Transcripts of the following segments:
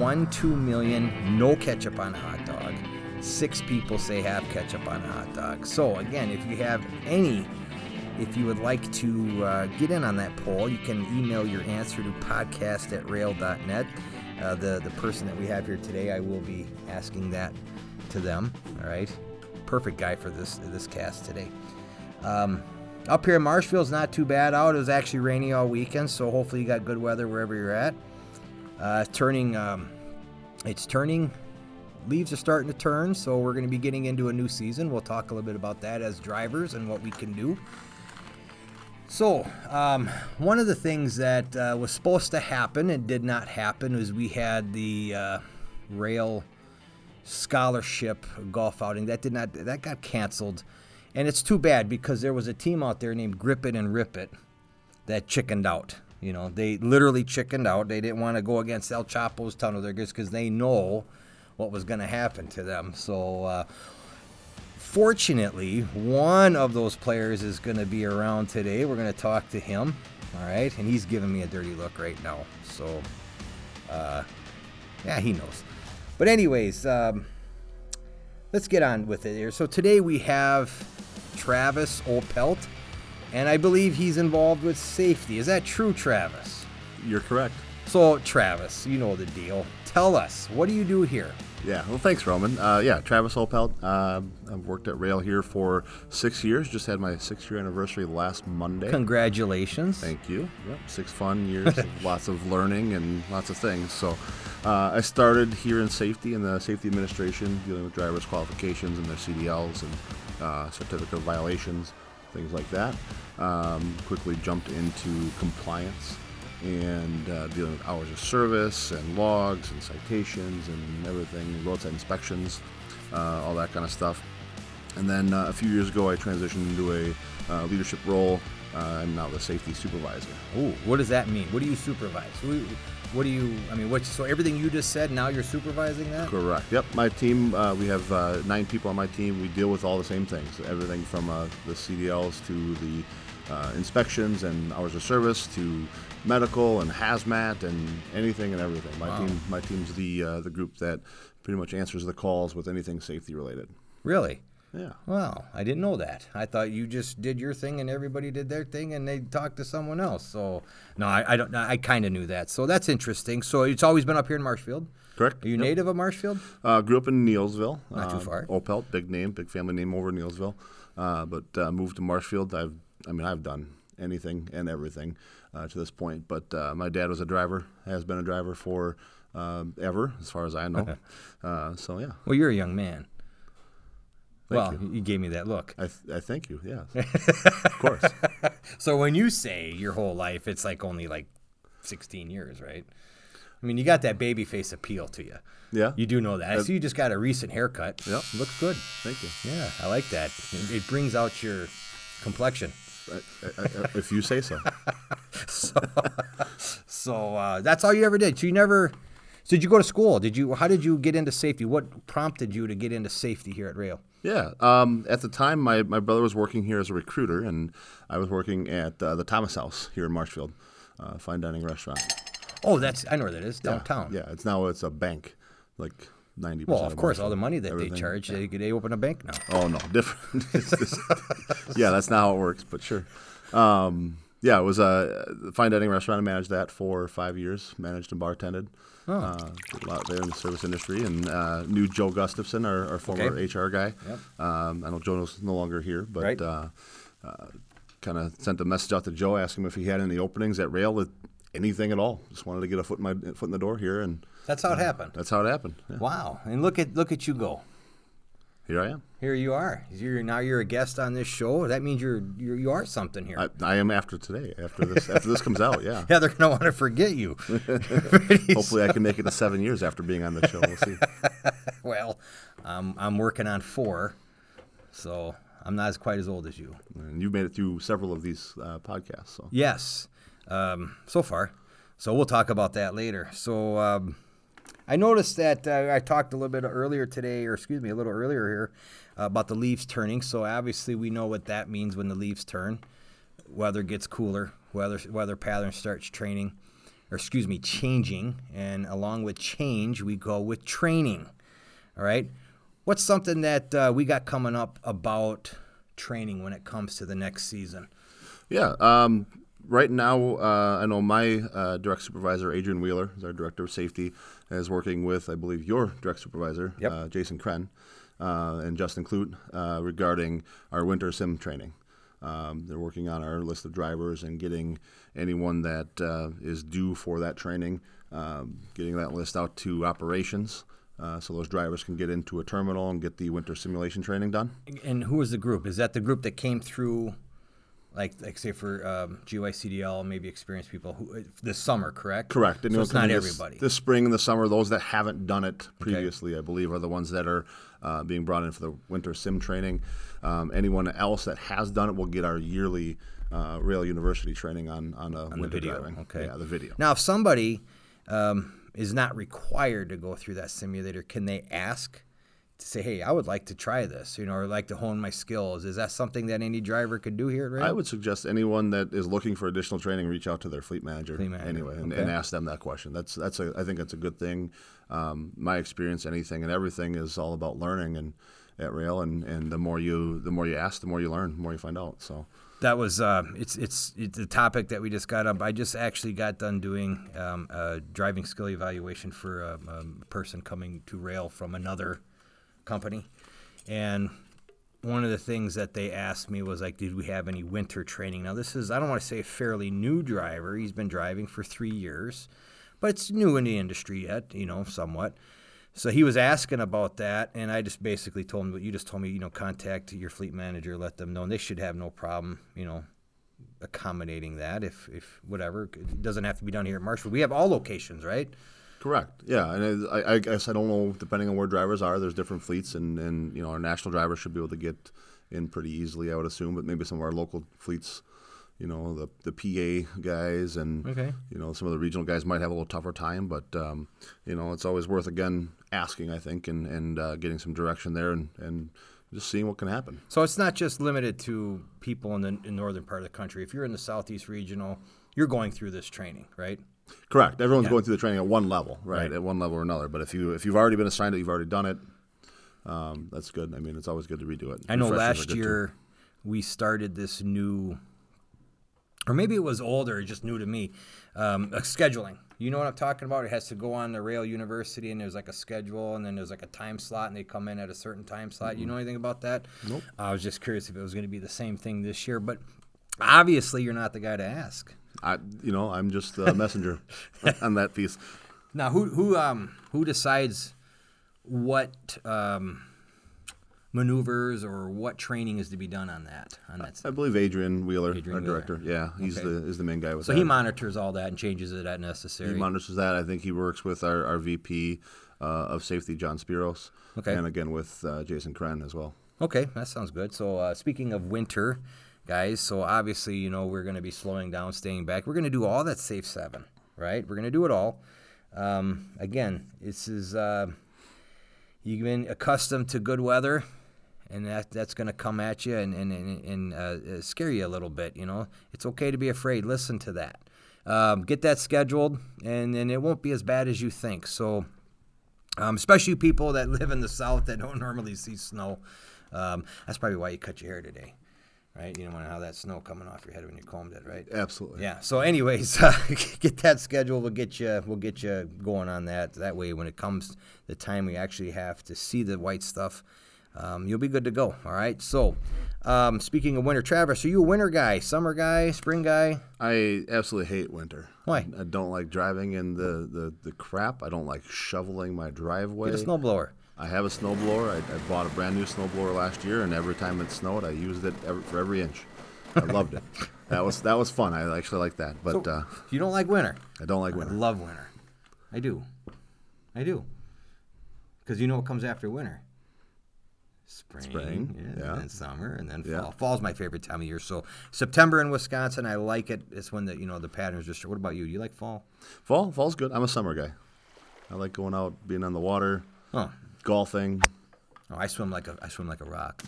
One two million, no ketchup on a hot dog. Six people say have ketchup on a hot dog. So again, if you have any, if you would like to uh, get in on that poll, you can email your answer to podcast at roehl.net. Uh, the the person that we have here today, I will be asking that to them. All right, perfect guy for this this cast today. Um, up here in Marshfield, it's not too bad out. It was actually rainy all weekend, so hopefully you got good weather wherever you're at. Uh, turning, um, it's turning. Leaves are starting to turn, so we're going to be getting into a new season. We'll talk a little bit about that as drivers and what we can do. So, um, one of the things that uh, was supposed to happen and did not happen was we had the uh, Roehl scholarship golf outing that did not that got canceled, and it's too bad because there was a team out there named Grip It and Rip It that chickened out. You know, they literally chickened out. They didn't want to go against El Chapo's tunnel there because they know what was going to happen to them. So, uh, fortunately, one of those players is going to be around today. We're going to talk to him. All right, and he's giving me a dirty look right now. So, uh, yeah, he knows. But anyways, um, let's get on with it here. So today we have Travis Opelt, and I believe he's involved with safety. Is that true, Travis? You're correct. So, Travis, you know the deal. Tell us, what do you do here? Yeah, well, thanks, Roman. Uh, yeah, Travis Opelt. Uh, I've worked at Roehl here for six years. Just had my six year anniversary last Monday. Congratulations. Thank you. Yep, six fun years, lots of learning and lots of things. So, uh, I started here in safety in the safety administration, dealing with drivers' qualifications and their CDLs and uh, certificate of violations, things like that. Um, quickly jumped into compliance and uh, dealing with hours of service and logs and citations and everything, roadside inspections, uh, all that kind of stuff. And then uh, a few years ago, I transitioned into a uh, leadership role. Uh, I'm now the safety supervisor. Ooh, what does that mean? What do you supervise? Who, what do you? I mean, what? So everything you just said, now you're supervising that? Correct. Yep. My team, uh, we have uh, nine people on my team. We deal with all the same things, everything from uh, the CDLs to the uh, inspections and hours of service to medical and hazmat and anything and everything. My Wow. team, my team's the uh, the group that pretty much answers the calls with anything safety related. Really? Yeah. Wow, I didn't know that. I thought you just did your thing and everybody did their thing and they talked to someone else. So no, I, I don't. I kind of knew that. So that's interesting. So it's always been up here in Marshfield. Correct. Are you Yep. native of Marshfield? Uh, grew up in Neillsville. Not too uh, far. Opelt, big name, big family name over in Neillsville. Uh, but uh, moved to Marshfield. I've, I mean, I've done anything and everything uh, to this point. But uh, my dad was a driver, has been a driver for um ever, as far as I know. uh, so yeah, Well, you're a young man. Well, you. you gave me that look. I, th- I thank you. Yes, of course. So when you say your whole life, it's like only like 16 years, right? I mean, you got that baby face appeal to you. Yeah. You do know that. I see you just got a recent haircut. Yep. Looks good. Thank you. Yeah, I like that. It, it brings out your complexion. I, I, if you say so. So uh, that's all you ever did. So you never. So did you go to school? Did you? How did you get into safety? What prompted you to get into safety here at Roehl? Yeah. Um, at the time, my, my brother was working here as a recruiter, and I was working at uh, the Thomas House here in Marshfield, uh, fine dining restaurant. Oh, that's I know where that is downtown. Yeah, it's now it's a bank, like ninety. Well, of course, all the money that they everything. charge, they, they open a bank now. Oh no, different. Just- yeah, that's not how it works, but sure. Um, yeah, it was a fine dining restaurant. I managed that for five years. Managed and bartended. Oh. Uh, a lot there in the service industry, and uh, knew Joe Gustafson, our, our former Okay. HR guy. Yep. Um, I know Joe's no longer here, but Right. uh, uh, kind of sent a message out to Joe, asking him if he had any openings at Roehl, with anything at all. Just wanted to get a foot in my foot in the door here, and That's how it happened. That's how it happened. Yeah. Wow! And look at look at you go. Here I am. Here you are. You're now you're a guest on this show. That means you're, you're you are something here. I, I am after today. After this, after this comes out, yeah. yeah, they're gonna want to forget you. Hopefully, I can make it to seven years after being on the show. We'll see. well, um, I'm working on four, so I'm not as quite as old as you. And you've made it through several of these uh, podcasts. So Yes, um, so far. So we'll talk about that later. So um, I noticed that uh, I talked a little bit earlier today, or excuse me, a little earlier here, uh, about the leaves turning. So obviously we know what that means when the leaves turn. Weather gets cooler. Weather weather pattern starts training, or excuse me, changing. And along with change, we go with training. All right. What's something that uh, we got coming up about training when it comes to the next season? Yeah. Um, right now, uh, I know my uh, direct supervisor, Adrian Wheeler, is our director of safety, is working with, I believe, your direct supervisor, Yep. uh, Jason Kren, uh, and Justin Clute uh, regarding our winter sim training. Um, they're working on our list of drivers and getting anyone that uh, is due for that training, um, getting that list out to operations. Uh, so those drivers can get into a terminal and get the winter simulation training done. And who is the group? Is that the group that came through, like, like say for um, GYCDL, maybe experienced people who this summer, correct? Correct. So it's not this- everybody. This spring and the summer, those that haven't done it previously, I believe, are the ones that are uh, being brought in for the winter sim training. Um, anyone else that has done it will get our yearly uh, Roehl University training on on a on the video. driving. Okay. Yeah, the video. Now, if somebody um, is not required to go through that simulator, can they ask to say, "Hey, I would like to try this," you know, or like to hone my skills? Is that something that any driver could do here at Roehl? I would suggest anyone that is looking for additional training reach out to their fleet manager, Fleet manager, anyway, and, okay. and ask them that question. That's that's a I think that's a good thing. Um, my experience, anything and everything is all about learning and at Roehl, and, and the more you the more you ask, the more you learn, the more you find out. So That was uh, it's it's it's a topic that we just got up. I just actually got done doing um, a driving skill evaluation for a, a person coming to Roehl from another company, and one of the things that they asked me was like, did we have any winter training? Now this is I don't want to say a fairly new driver. He's been driving for three years, but it's new in the industry yet, you know, somewhat. So he was asking about that, and I just basically told him what you just told me. You know, contact your fleet manager, let them know, and they should have no problem. You know, accommodating that if if whatever it doesn't have to be done here at Marshall. We have all locations, right? Correct. Yeah, and I, I guess I don't know. Depending on where drivers are, there's different fleets, and, and you know our national drivers should be able to get in pretty easily, I would assume. But maybe some of our local fleets, you know, the the PA guys and Okay. you know some of the regional guys might have a little tougher time. But um, you know, it's always worth again asking, I think, and and uh, getting some direction there, and and just seeing what can happen. So it's not just limited to people in the in northern part of the country. If you're in the southeast regional, you're going through this training, right? Correct. Everyone's going through the training at one level, right? Right. At one level or another. But if you if you've already been assigned it, you've already done it. Um, that's good. I mean, it's always good to redo it. I know last good, too. year we started this new, or maybe it was older, just new to me, um, scheduling. You know what I'm talking about? It has to go on the Roehl University, and there's like a schedule, and then there's like a time slot, and they come in at a certain time slot. You know anything about that? Nope. I was just curious if it was going to be the same thing this year, but obviously you're not the guy to ask. I, you know, I'm just a messenger on that piece. Now, who who um who decides what um, maneuvers or what training is to be done on that on that? I believe Adrian Wheeler, Adrian our Wheeler. director. Yeah, he's Okay. the is the main guy with So that. he monitors all that and changes it at necessary. He monitors that. I think he works with our, our VP uh, of safety, John Spiros. Okay. And again with uh, Jason Kren as well. Okay, that sounds good. So uh, speaking of winter, guys, so obviously you know we're going to be slowing down, staying back. We're going to do all that safe seven, right? We're going to do it all. Um, again, this is uh, you've been accustomed to good weather, and that that's going to come at you and and and, and uh, uh, scare you a little bit. You know, it's okay to be afraid. Listen to that. Um, get that scheduled, and and it won't be as bad as you think. So um, especially people that live in the south that don't normally see snow. Um, that's probably why you cut your hair today, right? You don't want to have that snow coming off your head when you combed it, right? Absolutely. Yeah. So, anyways, uh, get that schedule. We'll get you. We'll get you going on that. That way, when it comes the time we actually have to see the white stuff, um, you'll be good to go. All right. So, um, speaking of winter, Travis, are you a winter guy, summer guy, spring guy? I absolutely hate winter. Why? I don't like driving in the, the, the crap. I don't like shoveling my driveway. Get a snowblower. I have a snowblower. I, I bought a brand new snowblower last year, and every time it snowed, I used it every, for every inch. I loved it. That was that was fun. I actually like that. But So, uh, you don't like winter? I don't like winter. I love winter. I do. I do. Because you know what comes after winter? Spring. Spring, yeah, yeah. And then summer, and then Yeah. fall. Fall's my favorite time of year. So September in Wisconsin, I like it. It's when the you know the patterns just. What about you? Do you like fall? Fall fall's good. I'm a summer guy. I like going out, being on the water, Oh, golfing, oh I swim like a I swim like a rock.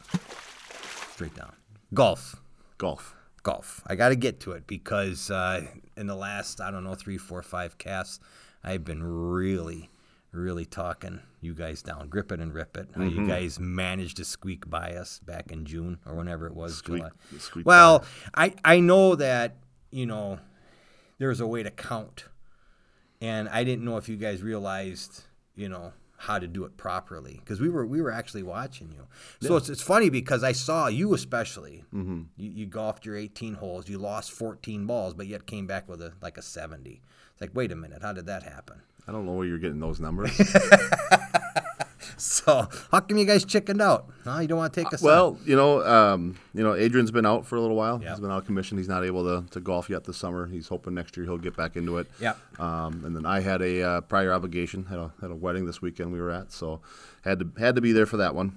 Straight down. Golf. golf. golf. I got to get to it because uh, in the last, I don't know, three, four, five casts, I've been really, really talking you guys down. Grip it and rip it. Mm-hmm. you guys managed to squeak by us back in June or whenever it was. Squeak- July. squeak well, I, I know that, you know, there's a way to count. And I didn't know if you guys realized, you know, how to do it properly because we were we were actually watching you. So it's, it's funny because I saw you especially. Mm-hmm. You, you golfed your 18 holes. You lost 14 balls, but yet came back with a like a 70. It's like, wait a minute, how did that happen? I don't know where you're getting those numbers. So how come you guys chickened out? Huh? You don't want to take us? well, you know, um, you know, Adrian's been out for a little while. Yeah. He's been out of commission. He's not able to, to golf yet this summer. He's hoping next year he'll get back into it. Yeah. Um, and then I had a uh, prior obligation. Had a had a wedding this weekend we were at, so had to had to be there for that one.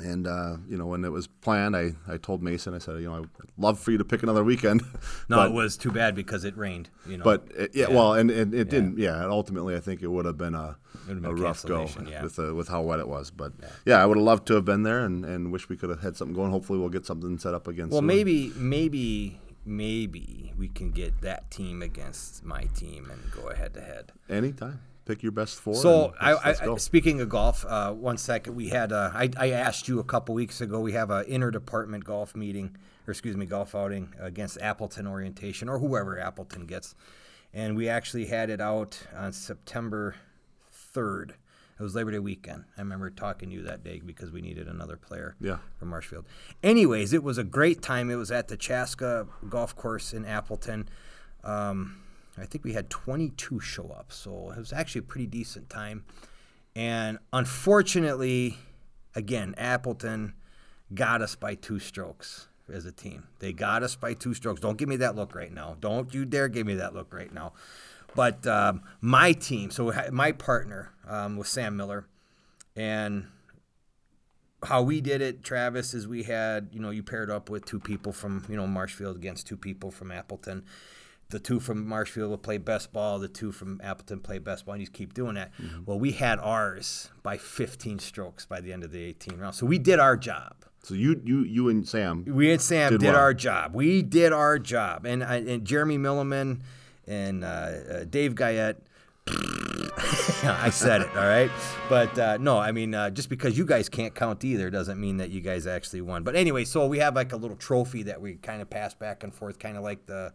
And uh, you know, when it was planned, I, I told Mason, I said, you know, I'd love for you to pick another weekend. no, but, it was too bad because it rained. You know, But uh, yeah, well, and, and it didn't. Yeah, ultimately, I think it would have been a, been a rough go yeah. with uh, with how wet it was. But yeah, I would have loved to have been there, and, and wish we could have had something going. Hopefully, we'll get something set up again. Well, soon. maybe, maybe, maybe we can get that team against my team and go head to head. anytime. Pick your best four. So, I, I, speaking of golf, uh, one second, we had. Uh, I, I asked you a couple weeks ago. We have an interdepartment golf meeting, or excuse me, golf outing against Appleton Orientation or whoever Appleton gets, and we actually had it out on September third. It was Labor Day weekend. I remember talking to you that day because we needed another player Yeah. from Marshfield. Anyways, it was a great time. It was at the Chaska Golf Course in Appleton. Um, I think we had 22 show up, so it was actually a pretty decent time. And unfortunately, again, Appleton got us by two strokes as a team. They got us by two strokes. Don't give me that look right now. Don't you dare give me that look right now. But um, my team, so my partner um, was Sam Miller, and how we did it, Travis, is we had, you know, you paired up with two people from, you know, Marshfield against two people from Appleton. The two from Marshfield will play best ball. The two from Appleton play best ball, and you just keep doing that. Well, we had ours by 15 strokes by the end of the 18 round. So we did our job. so you you you and Sam. We and Sam Did did, well. our job. We did our job, and and Jeremy Milliman and uh, uh, Dave Guyette. I said it, all right. But uh, no, I mean, uh, just because you guys can't count either doesn't mean that you guys actually won. But anyway, so we have like a little trophy that we kind of pass back and forth, kind of like the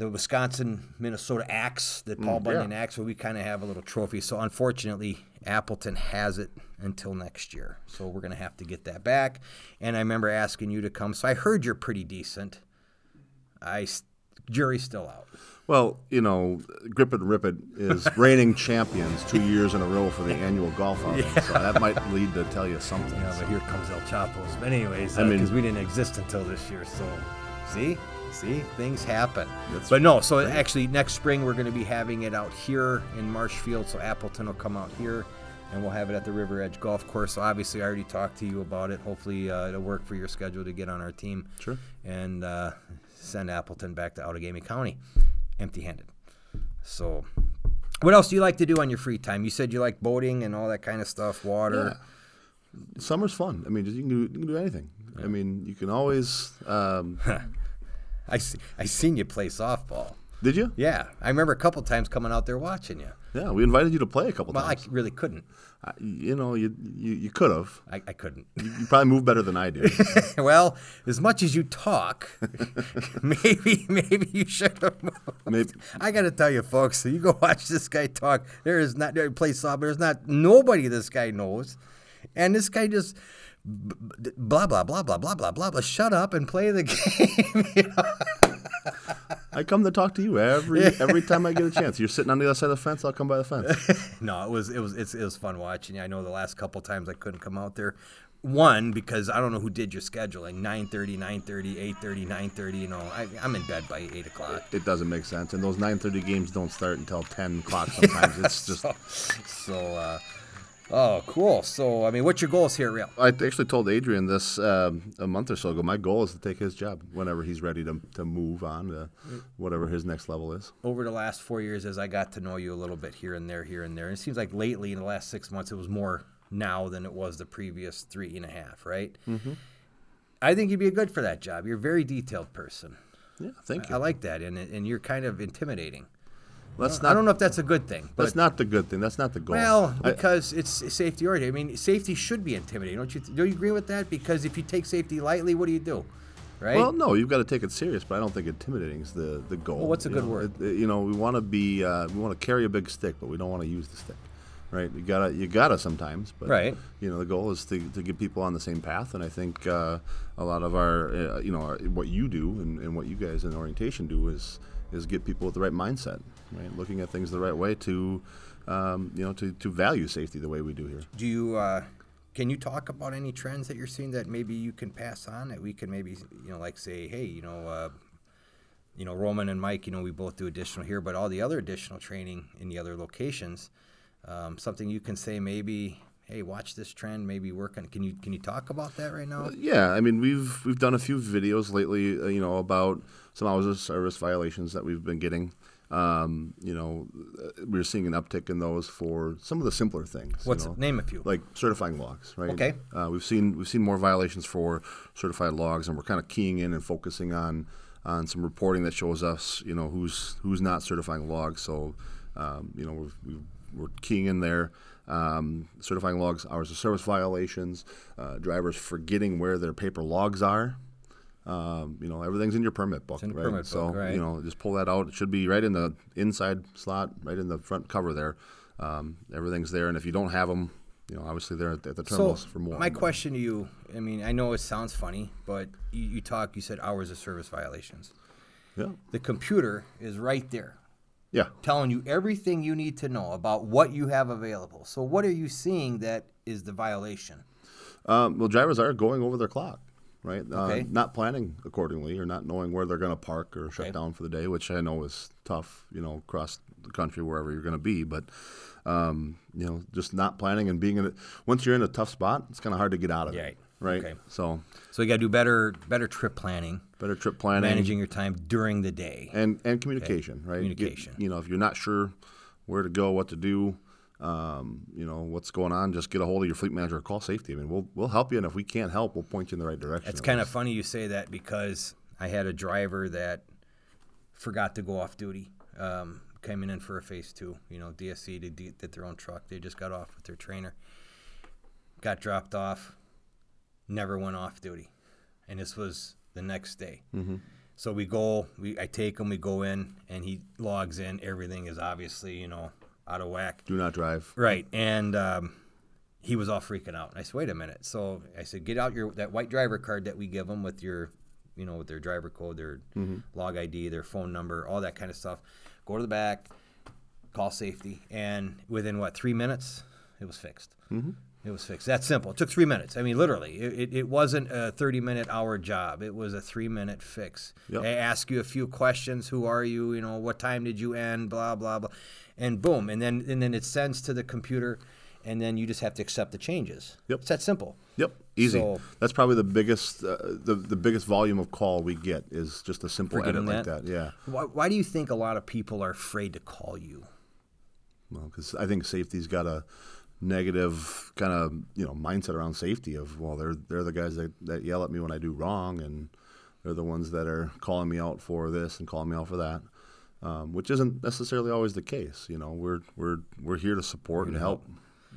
the Wisconsin Minnesota axe, the Paul Mm, Bunyan yeah. axe, where we kind of have a little trophy. So unfortunately, Appleton has it until next year. So we're gonna have to get that back. And I remember asking you to come. So I heard you're pretty decent. I jury's still out. Well, you know, Grip It and Rip It is reigning champions two years in a row for the annual golf outing. So that might lead to tell you something. Yeah, but here comes El Chapo's. But anyways, I mean- because we didn't exist until this year, so see, see, things happen. That's but no, so actually next spring we're going to be having it out here in Marshfield. So Appleton will come out here, and we'll have it at the River Edge Golf Course. So obviously, I already talked to you about it. Hopefully, uh, it'll work for your schedule to get on our team. Sure. And uh, send Appleton back to Outagamie County, empty-handed. So. What else do you like to do on your free time? You said you like boating and all that kind of stuff, water. Summer's fun. I mean, you, can do, you can do anything. I mean, you can always. Um, I see, I seen you play softball. did you? Yeah, I remember a couple times coming out there watching you. Yeah, we invited you to play a couple times. Well, I really couldn't. I, you know, you you, you could have. I, I couldn't. You probably move better than I do. well, as much as you talk, maybe maybe you should have. Maybe, I got to tell you, folks, you go watch this guy talk. There is not there play softball. There's not nobody this guy knows, and this guy just blah blah blah blah blah blah blah blah. Shut up and play the game. you know? I come to talk to you every every time I get a chance. You're sitting on the other side of the fence. I'll come by the fence. no, it was it was it's, it was fun watching. I know the last couple times I couldn't come out there. One because I don't know who did your scheduling 9:30, 9:30, 8:30, 9:30. You know, I, I'm in bed by eight o'clock. It doesn't make sense, and those 9:30 games don't start until 10 o'clock. Sometimes it's just. So, so uh, oh, cool. So I mean, what's your goals here, real? I actually told Adrian this um, a month or so ago. My goal is to take his job whenever he's ready to, to move on to whatever his next level is. over the last four years as I got to know you a little bit here and there, here and there. And it seems like lately in the last six months, it was more now than it was the previous three and a half, right? Mm-hmm. I think you'd be good for that job. You're a very detailed person. Yeah, thank you. I like that, and and you're kind of intimidating. I not. don't know if that's a good thing, That's not the good thing. That's not the goal. well, I- because it's safety oriented. I mean, safety should be intimidating, don't you? Do you agree with that? Because if you take safety lightly, what do you do? Right? Well, no, you've got to take it serious, but I don't think intimidating is the, the goal. Well, what's a You good know, word? it- you know, we want to be, uh, we want to carry a big stick, but we don't want to use the stick, right? You gotta, you gotta sometimes, but Right. You know, the goal is to, to get people on the same path, and I think uh, a lot of our, uh, you know, our, what you do and, and what you guys in orientation do is is get people with the right mindset, right? Looking at things the right way to, um, you know, to, to value safety the way we do here. Do you uh, can you talk about any trends that you're seeing that maybe you can pass on that we can maybe you know like say hey you know uh, you know Roman and Mike you know we both do additional here but all the other additional training in the other locations um, something you can say maybe hey watch this trend maybe work on can you can you talk about that right now Yeah, I mean we've we've done a few videos lately, uh, you know, about some hours of service violations that we've been getting. Um, you know, uh, we're seeing an uptick in those for some of the simpler things. you what's know, name a few like certifying logs, right? Okay. Uh, we've seen we've seen more violations for certified logs, and we're kind of keying in and focusing on on some reporting that shows us, you know, who's who's not certifying logs. So, um, you know, we're, we've, we're keying in there. Um, certifying logs, hours of service violations, uh, drivers forgetting where their paper logs are. Um, you know, everything's in your permit book, in right? permit so book, right. you know, just pull that out. It should be right in the inside slot, right in the front cover there. Um, everything's there, and if you don't have them, you know, obviously they're at, the terminals for more. my but- question to you I mean I know it sounds funny but you, you talk you said hours of service violations Yeah, the computer is right there yeah. telling you everything you need to know about what you have available. So what are you seeing that is the violation? Um, well, drivers are going over their clock, right? Okay. Uh, not planning accordingly, or not knowing where they're going to park or shut Okay. down for the day, which I know is tough, you know, across the country wherever you're going to be. But um, you know, just not planning and being in it. Once you're in a tough spot, it's kind of hard to get out of Right. it, right? Okay. So So you got to do better better trip planning, better trip planning, managing your time during the day. and and communication, right? Get- Communication. you know, if you're not sure where to go, what to do, um, you know, what's going on, just get a hold of your fleet manager or call safety. I mean, we'll we'll help you, and if we can't help, we'll point you in the right direction. It's kind of funny you say that because I had a driver that forgot to go off duty. Um, coming in for a phase two, you know, DSC did, did their own truck. They just got off with their trainer. Got dropped off, never went off duty, and this was the next day. Mm-hmm. So we go, we I take him, we go in, and he logs in. Everything is obviously, you know, out of whack. Do not drive. Right, and um, he was all freaking out. I said, "Wait a minute." So I said, "Get out your that white driver card that we give them with your, you know, with their driver code, their log ID, their phone number, all that kind of stuff. Go to the back, call safety, and within what three minutes, it was fixed. Mm-hmm. It was fixed. That simple. It took three minutes. I mean, literally, it, it, it wasn't a thirty-minute hour job. It was a three-minute fix. Yep. They ask you a few questions. Who are you? You know, what time did you end? Blah blah blah, and boom, and then and then it sends to the computer, and then you just have to accept the changes. Yep. It's that simple. Yep, easy. So- That's probably the biggest uh, the the biggest volume of call we get is just a simple edit getting like that? that. Yeah, Why, why do you think a lot of people are afraid to call you? well, because I think safety's got a negative kind of you know mindset around safety of well they're they're the guys that, that yell at me when I do wrong and they're the ones that are calling me out for this and calling me out for that. Um, which isn't necessarily always the case, you know. We're we're we're here to support and help.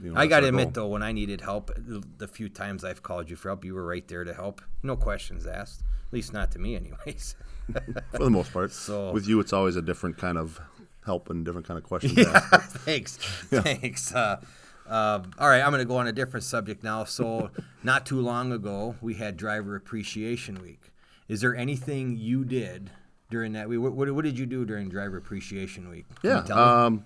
You know, I got to admit, goal. though, when I needed help, the, few times I've called you for help, you were right there to help. No questions asked. At least not to me, anyways. for the most part. So- with you, it's always a different kind of help and different kind of questions. yeah, asked. thanks, thanks. Uh, Um, all right, I'm going to go on a different subject now. So, not too long ago, we had Driver Appreciation Week. Is there anything you did during that week? What, what, what did you do during Driver Appreciation Week? Can Yeah, um,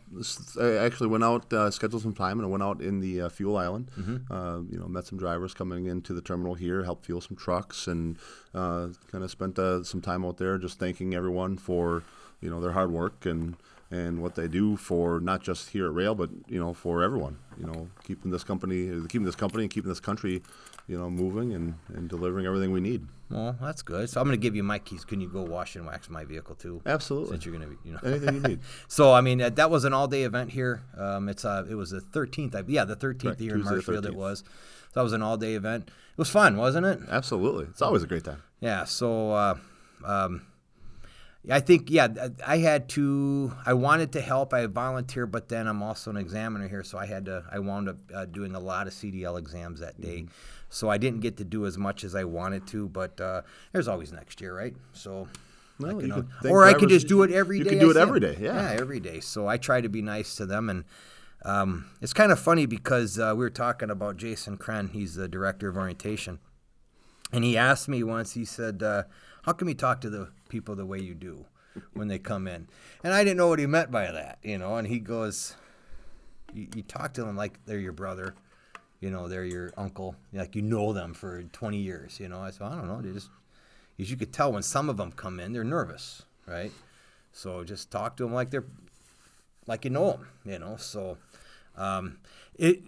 I actually went out, uh, scheduled some time, and I went out in the uh, fuel island. Mm-hmm. Uh, you know, met some drivers coming into the terminal here, helped fuel some trucks, and uh, kind of spent uh, some time out there just thanking everyone for you know their hard work and and what they do for not just here at Roehl, but you know for everyone. You know, keeping this company, keeping this company, and keeping this country, you know, moving and, and delivering everything we need. well, that's good. So, I'm going to give you my keys. Can you go wash and wax my vehicle too? Absolutely, Since you're going to be, you know. anything you need. So I mean that, that was an all-day event here. Um, it's uh, it was the 13th. I, yeah, the 13th Correct, here in Tuesday the Marshfield. It was. So that was an all-day event. It was fun, wasn't it? Absolutely, it's always a great time. Yeah. So uh, um, I think yeah, I had to. I wanted to help. I volunteered, but then I'm also an examiner here, so I had to. I wound up uh, doing a lot of CDL exams that day. Mm-hmm. So I didn't get to do as much as I wanted to, but uh, there's always next year, right? So. I can you or I could just do it every you day. could do I it every 'em. yeah. yeah, every day. So I try to be nice to them, and um, it's kind of funny because uh, we were talking about Jason Kren. He's the director of orientation, and he asked me once. He said, uh, "How come you talk to the people the way you do when they come in?" And I didn't know what he meant by that, you know. And he goes, "You, you talk to them like they're your brother." You know, they're your uncle. Like you know them for 20 years. You know, I said, I don't know. They just, as you could tell when some of them come in, they're nervous, right? So just talk to them like they're, like you know them. You know, so um, it.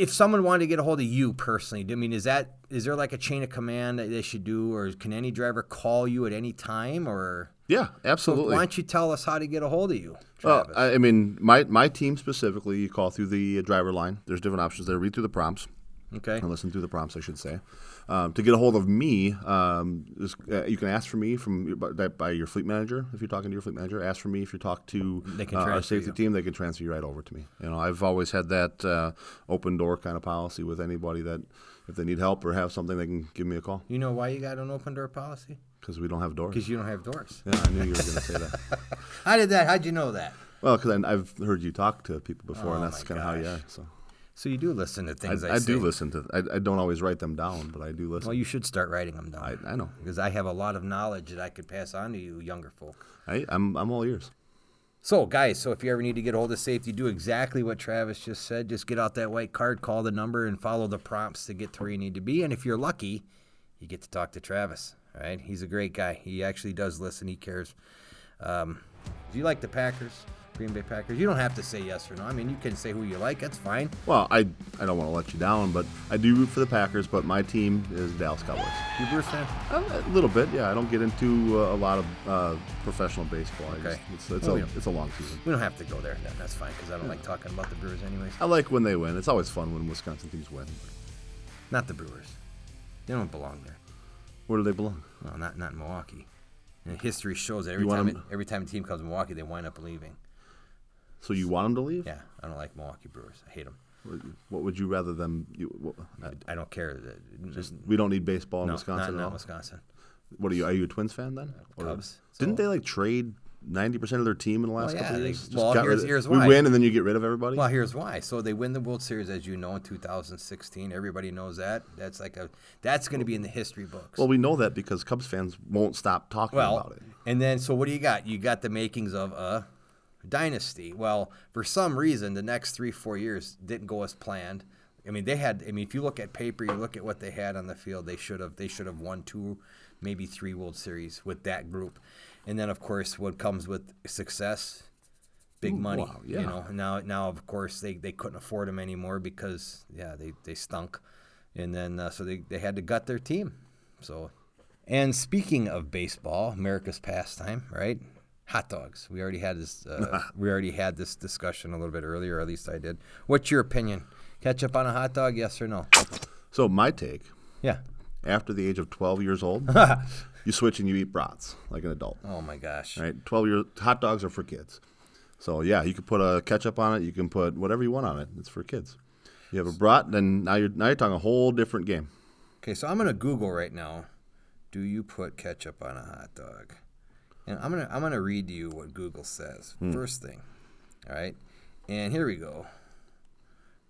If someone wanted to get a hold of you personally, I mean, is that is there like a chain of command that they should do, or can any driver call you at any time, or Yeah, so absolutely. why don't you tell us how to get a hold of you, Well, Travis? I I mean, my, my team specifically, you call through the driver line. There's different options there. Read through the prompts, okay, or listen through the prompts, I should say. Um, to get a hold of me, um, is, uh, you can ask for me from by, by your fleet manager. If you're talking to your fleet manager, ask for me. If you talk to uh, our safety you. team, they can transfer you right over to me. You know, I've always had that uh, open door kind of policy with anybody that if they need help or have something, they can give me a call you know why you got an open door policy? because we don't have doors. Because you don't have doors. Yeah, I knew you were going to say that. How did that? How'd you know that? Well, because I've heard you talk to people before, Oh and that's kind of how you are. So. So you do listen to things I, I, I do listen to. I, I don't always write them down, but I do listen. Well, you should start writing them down. I, I know. because I have a lot of knowledge that I could pass on to you, younger folk. I, I'm I'm all ears. So, guys, so if you ever need to get hold of safety, do exactly what Travis just said. Just get out that white card, call the number, and follow the prompts to get to where you need to be. And if you're lucky, you get to talk to Travis. All right, he's a great guy. He actually does listen. He cares. Um, do you like the Packers, Green Bay Packers? You don't have to say yes or no. I mean, you can say who you like. That's fine. Well, I I don't want to let you down, but I do root for the Packers. But my team is Dallas Cowboys. You a Brewers fan? A, a little bit, yeah. I don't get into uh, a lot of uh, professional baseball. Okay. just, it's it's, Well, a, it's a long season. We don't have to go there. Then that's fine because I don't like talking about the Brewers, anyways. I like when they win. It's always fun when Wisconsin teams win. Not the Brewers. They don't belong there. Where do they belong? No, not not in Milwaukee. And history shows that every time it, every time a team comes to Milwaukee, they wind up leaving. So you want them to leave? Yeah, I don't like Milwaukee Brewers. I hate them. What would you rather them? You, what, I don't care. Just we don't need baseball in no, Wisconsin not, at all. not Wisconsin. What are you? Are you a Twins fan then? Uh, or- Cubs. Didn't So- they like trade ninety percent of their team in the last Well, couple yeah, they- years? Well, here's- rid of- we win and then you get rid of everybody. Well, here's why. So they win the World Series, as you know, in 2016. Everybody knows that. That's like a that's going to be in the history books. Well, we know that because Cubs fans won't stop talking Well, about it. and then so what do you got? You got the makings of a dynasty. Well, for some reason, the next three four years didn't go as planned. I mean, they had. I mean, if you look at paper, you look at what they had on the field. They should have. They should have won two, maybe three World Series with that group. And then, of course, what comes with success, big money. wow, yeah. You know. Now, now, of course, they, they couldn't afford them anymore because yeah, they they stunk. And then uh, so they they had to gut their team. So and speaking of baseball, America's pastime, right? Hot dogs. We already had this. Uh, we already had this discussion a little bit earlier, or at least I did. What's your opinion? Ketchup on a hot dog? Yes or no? So my take: Yeah. after the age of twelve years old, you switch and you eat brats like an adult. Oh my gosh. Right? Twelve years hot dogs are for kids. So yeah, you can put a ketchup on it. You can put whatever you want on it. It's for kids. You have a brat, then now you're now you're talking a whole different game. Okay, so I'm gonna Google right now. Do you put ketchup on a hot dog? And I'm gonna I'm gonna read you what Google says. First thing, all right. And here we go.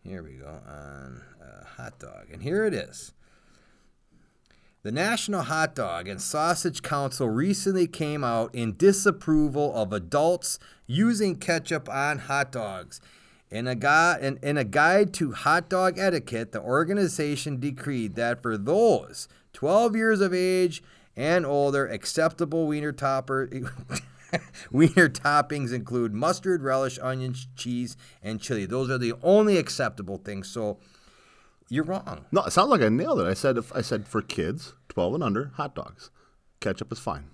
Here we go on uh, hot dog, and here it is. The National Hot Dog and Sausage Council recently came out in disapproval of adults using ketchup on hot dogs. In a, gui- in, in a guide to hot dog etiquette, the organization decreed that for those 12 years of age and older, acceptable wiener topper. Wiener toppings include mustard, relish, onions, cheese, and chili. Those are the only acceptable things. So you're wrong. No, it sounds like I nailed it. I said if I said for kids, 12 and under, hot dogs. Ketchup is fine.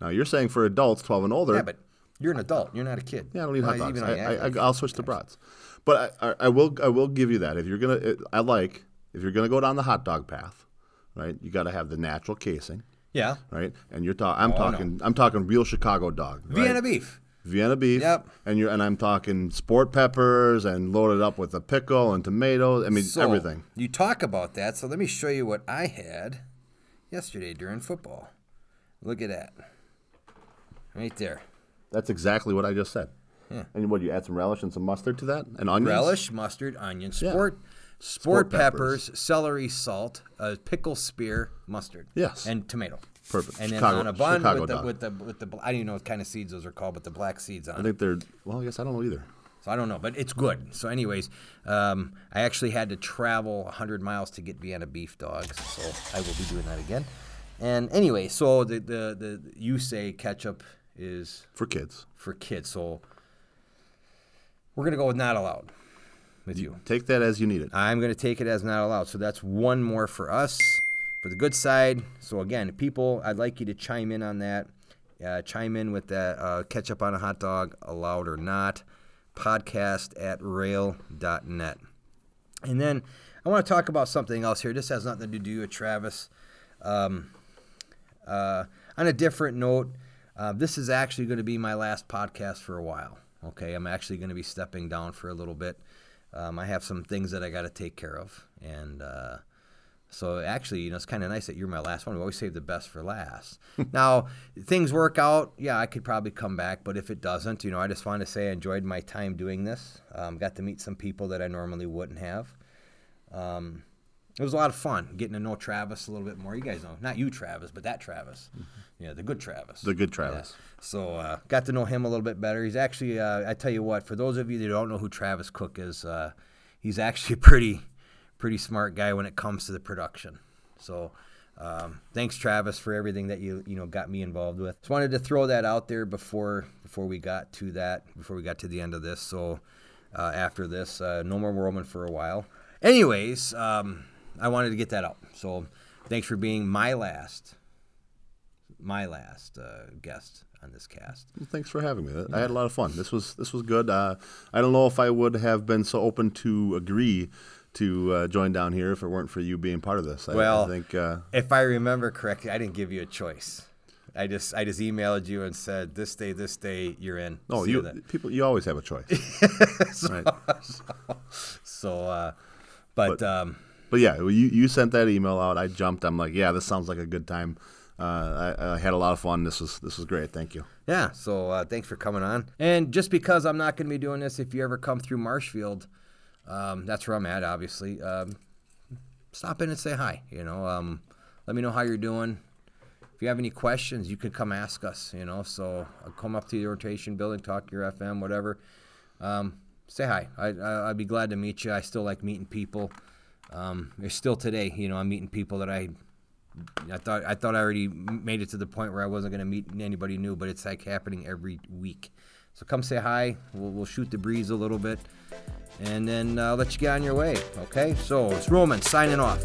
Now you're saying for adults, 12 and older. Yeah, but you're an adult. You're not a kid. Yeah, I don't eat hot dogs. even I, I, I, I'll switch to brats. But I, I, I will I will give you that. If you're gonna, I like if you're gonna go down the hot dog path, right? You got to have the natural casing, Yeah. right? And you're talking. I'm Oh, no. talking. I'm talking real Chicago dog. right? Vienna beef. Vienna beef. Yep. And you're and I'm talking sport peppers and loaded up with a pickle and tomatoes. I mean So, everything. You talk about that, so let me show you what I had yesterday during football. Look at that. Right there. That's exactly what I just said. Yeah. And what you add some relish and some mustard to that and onions. Relish, mustard, onion, Yeah. Sport, sport, peppers, peppers. celery, salt, uh, pickle spear, mustard. Yes. And tomato. Perfect. And Chicago- then on a bun Chicago with the, dog. with the with the I don't even know what kind of seeds those are called, but the black seeds on it. I think they're well. I guess I don't know either. So I don't know, but it's good. So, anyways, um, I actually had to travel 100 miles to get Vienna beef dogs, so I will be doing that again. And anyway, so the the, the you say ketchup is For kids, for kids, so we're gonna go with not allowed with you. take that as you need it. I'm going to take it as not allowed. So that's one more for us for the good side. So again, people, I'd like you to chime in on that. Uh, chime in with that uh, ketchup on a hot dog, allowed or not. Podcast at roehl.net. And then I want to talk about something else here. This has nothing to do with Travis. Um, uh, on a different note, uh, this is actually going to be my last podcast for a while. Okay, I'm actually going to be stepping down for a little bit. Um, I have some things that I got to take care of, and uh, so actually, you know, it's kind of nice that you're my last one. We always save the best for last. now, things work out. Yeah, I could probably come back, but if it doesn't, you know, I just want to say I enjoyed my time doing this. Um, got to meet some people that I normally wouldn't have. Um, it was a lot of fun getting to know Travis a little bit more. You guys know, not you, Travis, but that Travis. Yeah, the good Travis. The good Travis. So uh, got to know him a little bit better. He's actually, uh, I tell you what, for those of you that don't know who Travis Cook is, uh, he's actually a pretty, pretty smart guy when it comes to the production. So um, thanks, Travis, for everything that you you know got me involved with. Just wanted to throw that out there before before we got to that, before we got to the end of this. So uh, after this, uh, no more Roman for a while. Anyways, um, I wanted to get that out. So thanks for being my last, my last uh, guest on this cast. Well, thanks for having me. I had a lot of fun. This was this was good. Uh, I don't know if I would have been so open to agree to uh, join down here if it weren't for you being part of this. I, Well, I think uh, If I remember correctly, I didn't give you a choice. I just I just emailed you and said this day, this day, you're in. oh, See you then. people, you always have a choice. right. So, uh, but, But- um, But yeah, you you sent that email out. I jumped. I'm like, yeah, this sounds like a good time. Uh, I, I had a lot of fun. This was this was great. Thank you. yeah. So uh, thanks for coming on. And just because I'm not going to be doing this, if you ever come through Marshfield, um, that's where I'm at. Obviously, um, stop in and say hi. You know, um, let me know how you're doing. If you have any questions, you can come ask us. You know, so I'll come up to the rotation building, talk to your FM, whatever. Um, say hi. I, I, I'd be glad to meet you. I still like meeting people. Um, there's still today, you know, I'm meeting people that I, I thought I thought I already made it to the point where I wasn't going to meet anybody new, but it's like happening every week. So come say hi. We'll, we'll shoot the breeze a little bit, and then uh, I'll let you get on your way. Okay. So it's Roman signing off.